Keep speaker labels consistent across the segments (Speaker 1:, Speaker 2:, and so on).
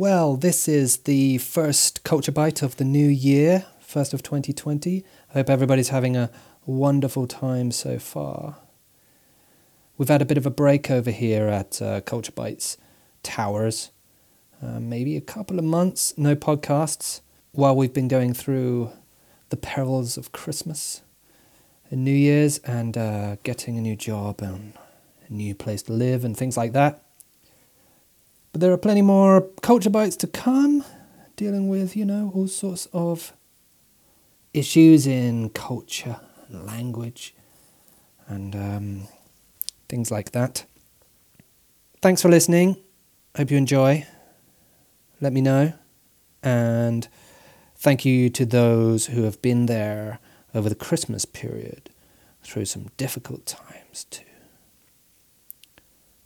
Speaker 1: Well, this is the first Culture Bite of the new year, first of 2020. I hope everybody's having a wonderful time so far. We've had a bit of a break over here at uh, Culture Bites Towers. Uh, maybe a couple of months, no podcasts, while we've been going through the perils of Christmas and New Year's and uh, getting a new job and a new place to live and things like that. But there are plenty more culture bites to come, dealing with, you know, all sorts of issues in culture and language and um, things like that. Thanks for listening. Hope you enjoy. Let me know. And thank you to those who have been there over the Christmas period through some difficult times too.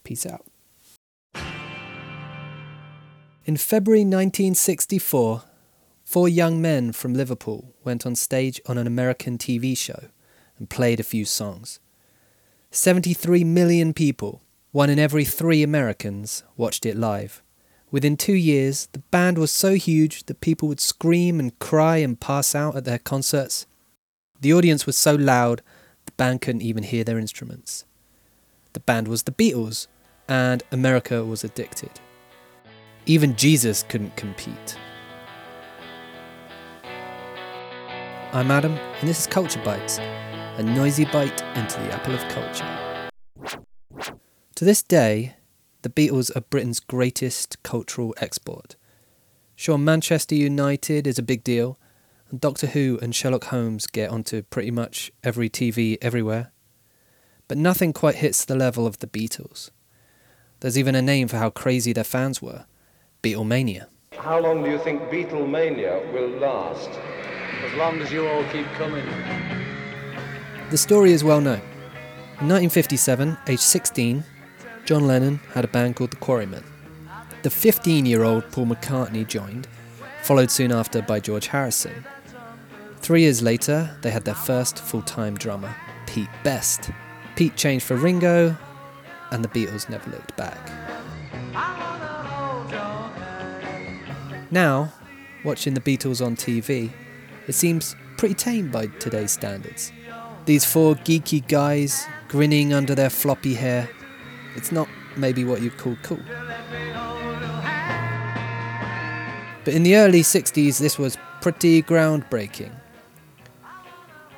Speaker 1: Peace out. In February 1964, four young men from Liverpool went on stage on an American TV show and played a few songs. 73 million people, one in every three Americans, watched it live. Within two years, the band was so huge that people would scream and cry and pass out at their concerts. The audience was so loud, the band couldn't even hear their instruments. The band was the Beatles, and America was addicted. Even Jesus couldn't compete. I'm Adam, and this is Culture Bites, a noisy bite into the apple of culture. To this day, the Beatles are Britain's greatest cultural export. Sure, Manchester United is a big deal, and Doctor Who and Sherlock Holmes get onto pretty much every TV everywhere. But nothing quite hits the level of the Beatles. There's even a name for how crazy their fans were Beatlemania.
Speaker 2: How long do you think Beatlemania will last?
Speaker 3: As long as you all keep coming.
Speaker 1: The story is well known. In 1957, aged 16, John Lennon had a band called the Quarrymen. The 15 year old Paul McCartney joined, followed soon after by George Harrison. Three years later, they had their first full time drummer, Pete Best. Pete changed for Ringo, and the Beatles never looked back. Now, watching the Beatles on TV, it seems pretty tame by today's standards. These four geeky guys grinning under their floppy hair, it's not maybe what you'd call cool. But in the early 60s, this was pretty groundbreaking.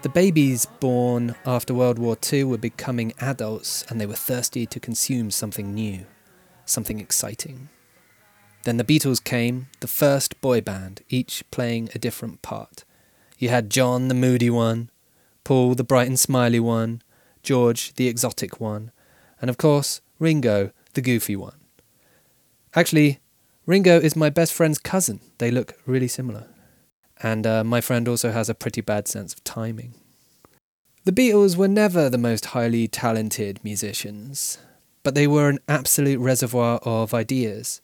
Speaker 1: The babies born after World War II were becoming adults and they were thirsty to consume something new, something exciting. Then the Beatles came, the first boy band, each playing a different part. You had John, the moody one, Paul, the bright and smiley one, George, the exotic one, and of course, Ringo, the goofy one. Actually, Ringo is my best friend's cousin. They look really similar. And uh, my friend also has a pretty bad sense of timing. The Beatles were never the most highly talented musicians, but they were an absolute reservoir of ideas.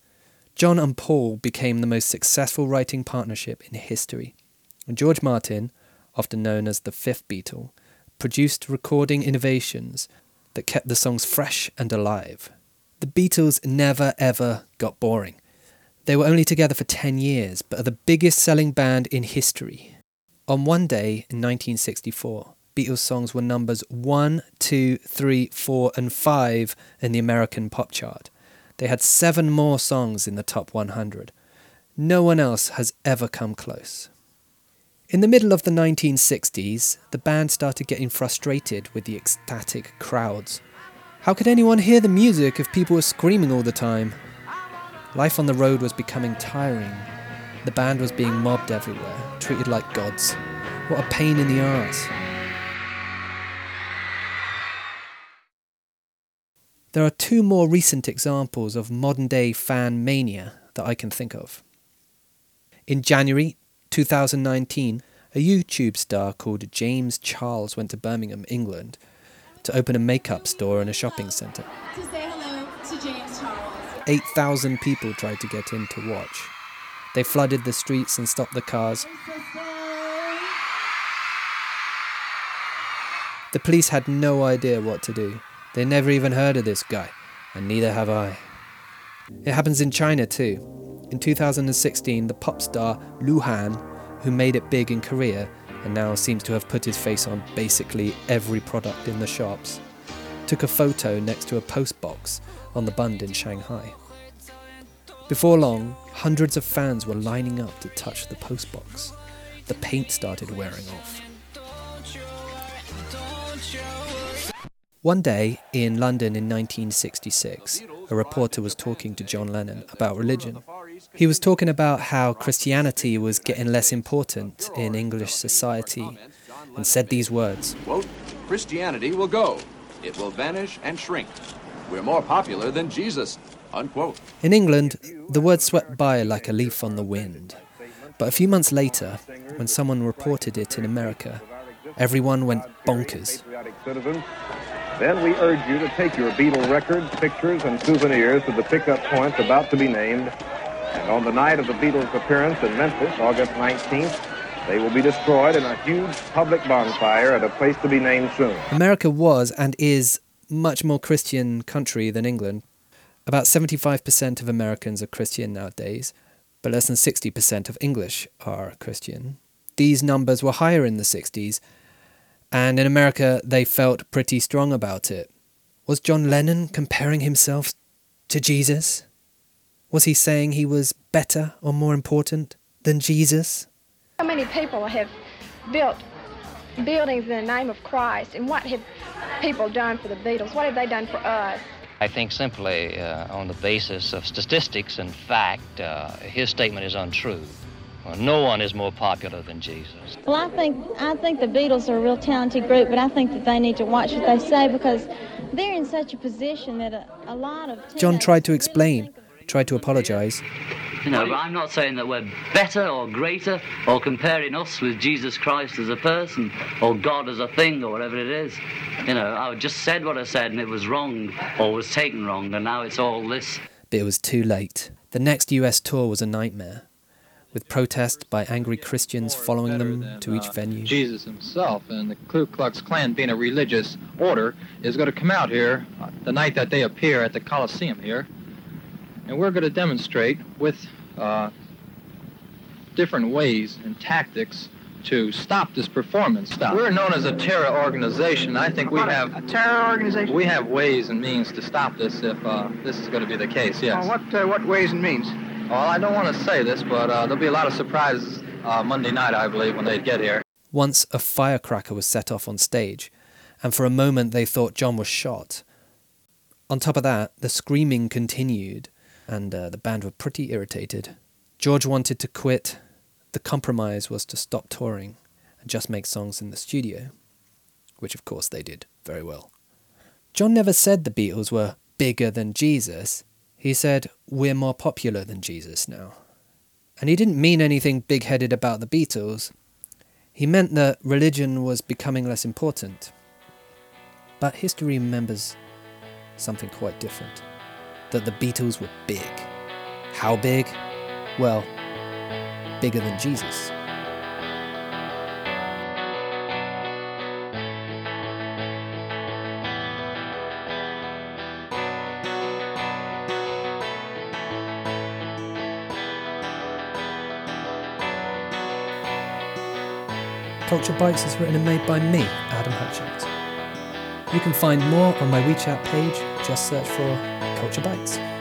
Speaker 1: John and Paul became the most successful writing partnership in history. George Martin, often known as the fifth Beatle, produced recording innovations that kept the songs fresh and alive. The Beatles never ever got boring. They were only together for 10 years, but are the biggest selling band in history. On one day in 1964, Beatles songs were numbers 1, 2, 3, 4, and 5 in the American pop chart. They had seven more songs in the top 100. No one else has ever come close. In the middle of the 1960s, the band started getting frustrated with the ecstatic crowds. How could anyone hear the music if people were screaming all the time? Life on the road was becoming tiring. The band was being mobbed everywhere, treated like gods. What a pain in the arse. There are two more recent examples of modern day fan mania that I can think of. In January 2019, a YouTube star called James Charles went to Birmingham, England, to open a makeup store in a shopping centre.
Speaker 4: To say hello to James Charles.
Speaker 1: 8,000 people tried to get in to watch. They flooded the streets and stopped the cars. The police had no idea what to do. They never even heard of this guy, and neither have I. It happens in China too. In 2016, the pop star Luhan, who made it big in Korea and now seems to have put his face on basically every product in the shops, took a photo next to a post box on the Bund in Shanghai. Before long, hundreds of fans were lining up to touch the post box. The paint started wearing off. One day in London in 1966, a reporter was talking to John Lennon about religion. He was talking about how Christianity was getting less important in English society and said these words
Speaker 5: Quote, Christianity will go. It will vanish and shrink. We're more popular than Jesus. Unquote.
Speaker 1: In England, the word swept by like a leaf on the wind. But a few months later, when someone reported it in America, everyone went bonkers.
Speaker 2: Then we urge you to take your Beatle records, pictures, and souvenirs to the pickup points about to be named. And on the night of the Beatles' appearance in Memphis, August 19th, they will be destroyed in a huge public bonfire at a place to be named soon.
Speaker 1: America was and is much more Christian country than England. About 75% of Americans are Christian nowadays, but less than 60% of English are Christian. These numbers were higher in the 60s, and in America they felt pretty strong about it. Was John Lennon comparing himself to Jesus? Was he saying he was better or more important than Jesus?
Speaker 6: So many people have built buildings in the name of Christ, and what have people done for the Beatles? What have they done for us?
Speaker 7: I think simply uh, on the basis of statistics and fact, uh, his statement is untrue. Well, no one is more popular than Jesus.
Speaker 8: Well, I think I think the Beatles are a real talented group, but I think that they need to watch what they say because they're in such a position that a, a lot of
Speaker 1: John tried to explain,
Speaker 8: think
Speaker 1: tried to apologize.
Speaker 9: You know, but I'm not saying that we're better or greater or comparing us with Jesus Christ as a person or God as a thing or whatever it is. You know, I just said what I said and it was wrong or was taken wrong and now it's all this.
Speaker 1: But it was too late. The next US tour was a nightmare, with protests by angry Christians following them to each venue.
Speaker 10: Jesus himself and the Ku Klux Klan being a religious order is going to come out here uh, the night that they appear at the Coliseum here. And we're going to demonstrate with uh, different ways and tactics to stop this performance. We're known as a terror organization. I think we have
Speaker 3: A terror organization?
Speaker 10: we have ways and means to stop this if uh, this is going to be the case. Yes.
Speaker 3: What, uh, what ways and means?
Speaker 10: Well, I don't want to say this, but uh, there'll be a lot of surprises uh, Monday night, I believe, when they get here.
Speaker 1: Once a firecracker was set off on stage, and for a moment they thought John was shot. On top of that, the screaming continued, and uh, the band were pretty irritated. George wanted to quit. The compromise was to stop touring and just make songs in the studio, which of course they did very well. John never said the Beatles were bigger than Jesus. He said, We're more popular than Jesus now. And he didn't mean anything big headed about the Beatles. He meant that religion was becoming less important. But history remembers something quite different that the Beatles were big. How big? Well, bigger than Jesus. Culture Bites is written and made by me, Adam Hutchins. You can find more on my WeChat page, just search for Culture Bites.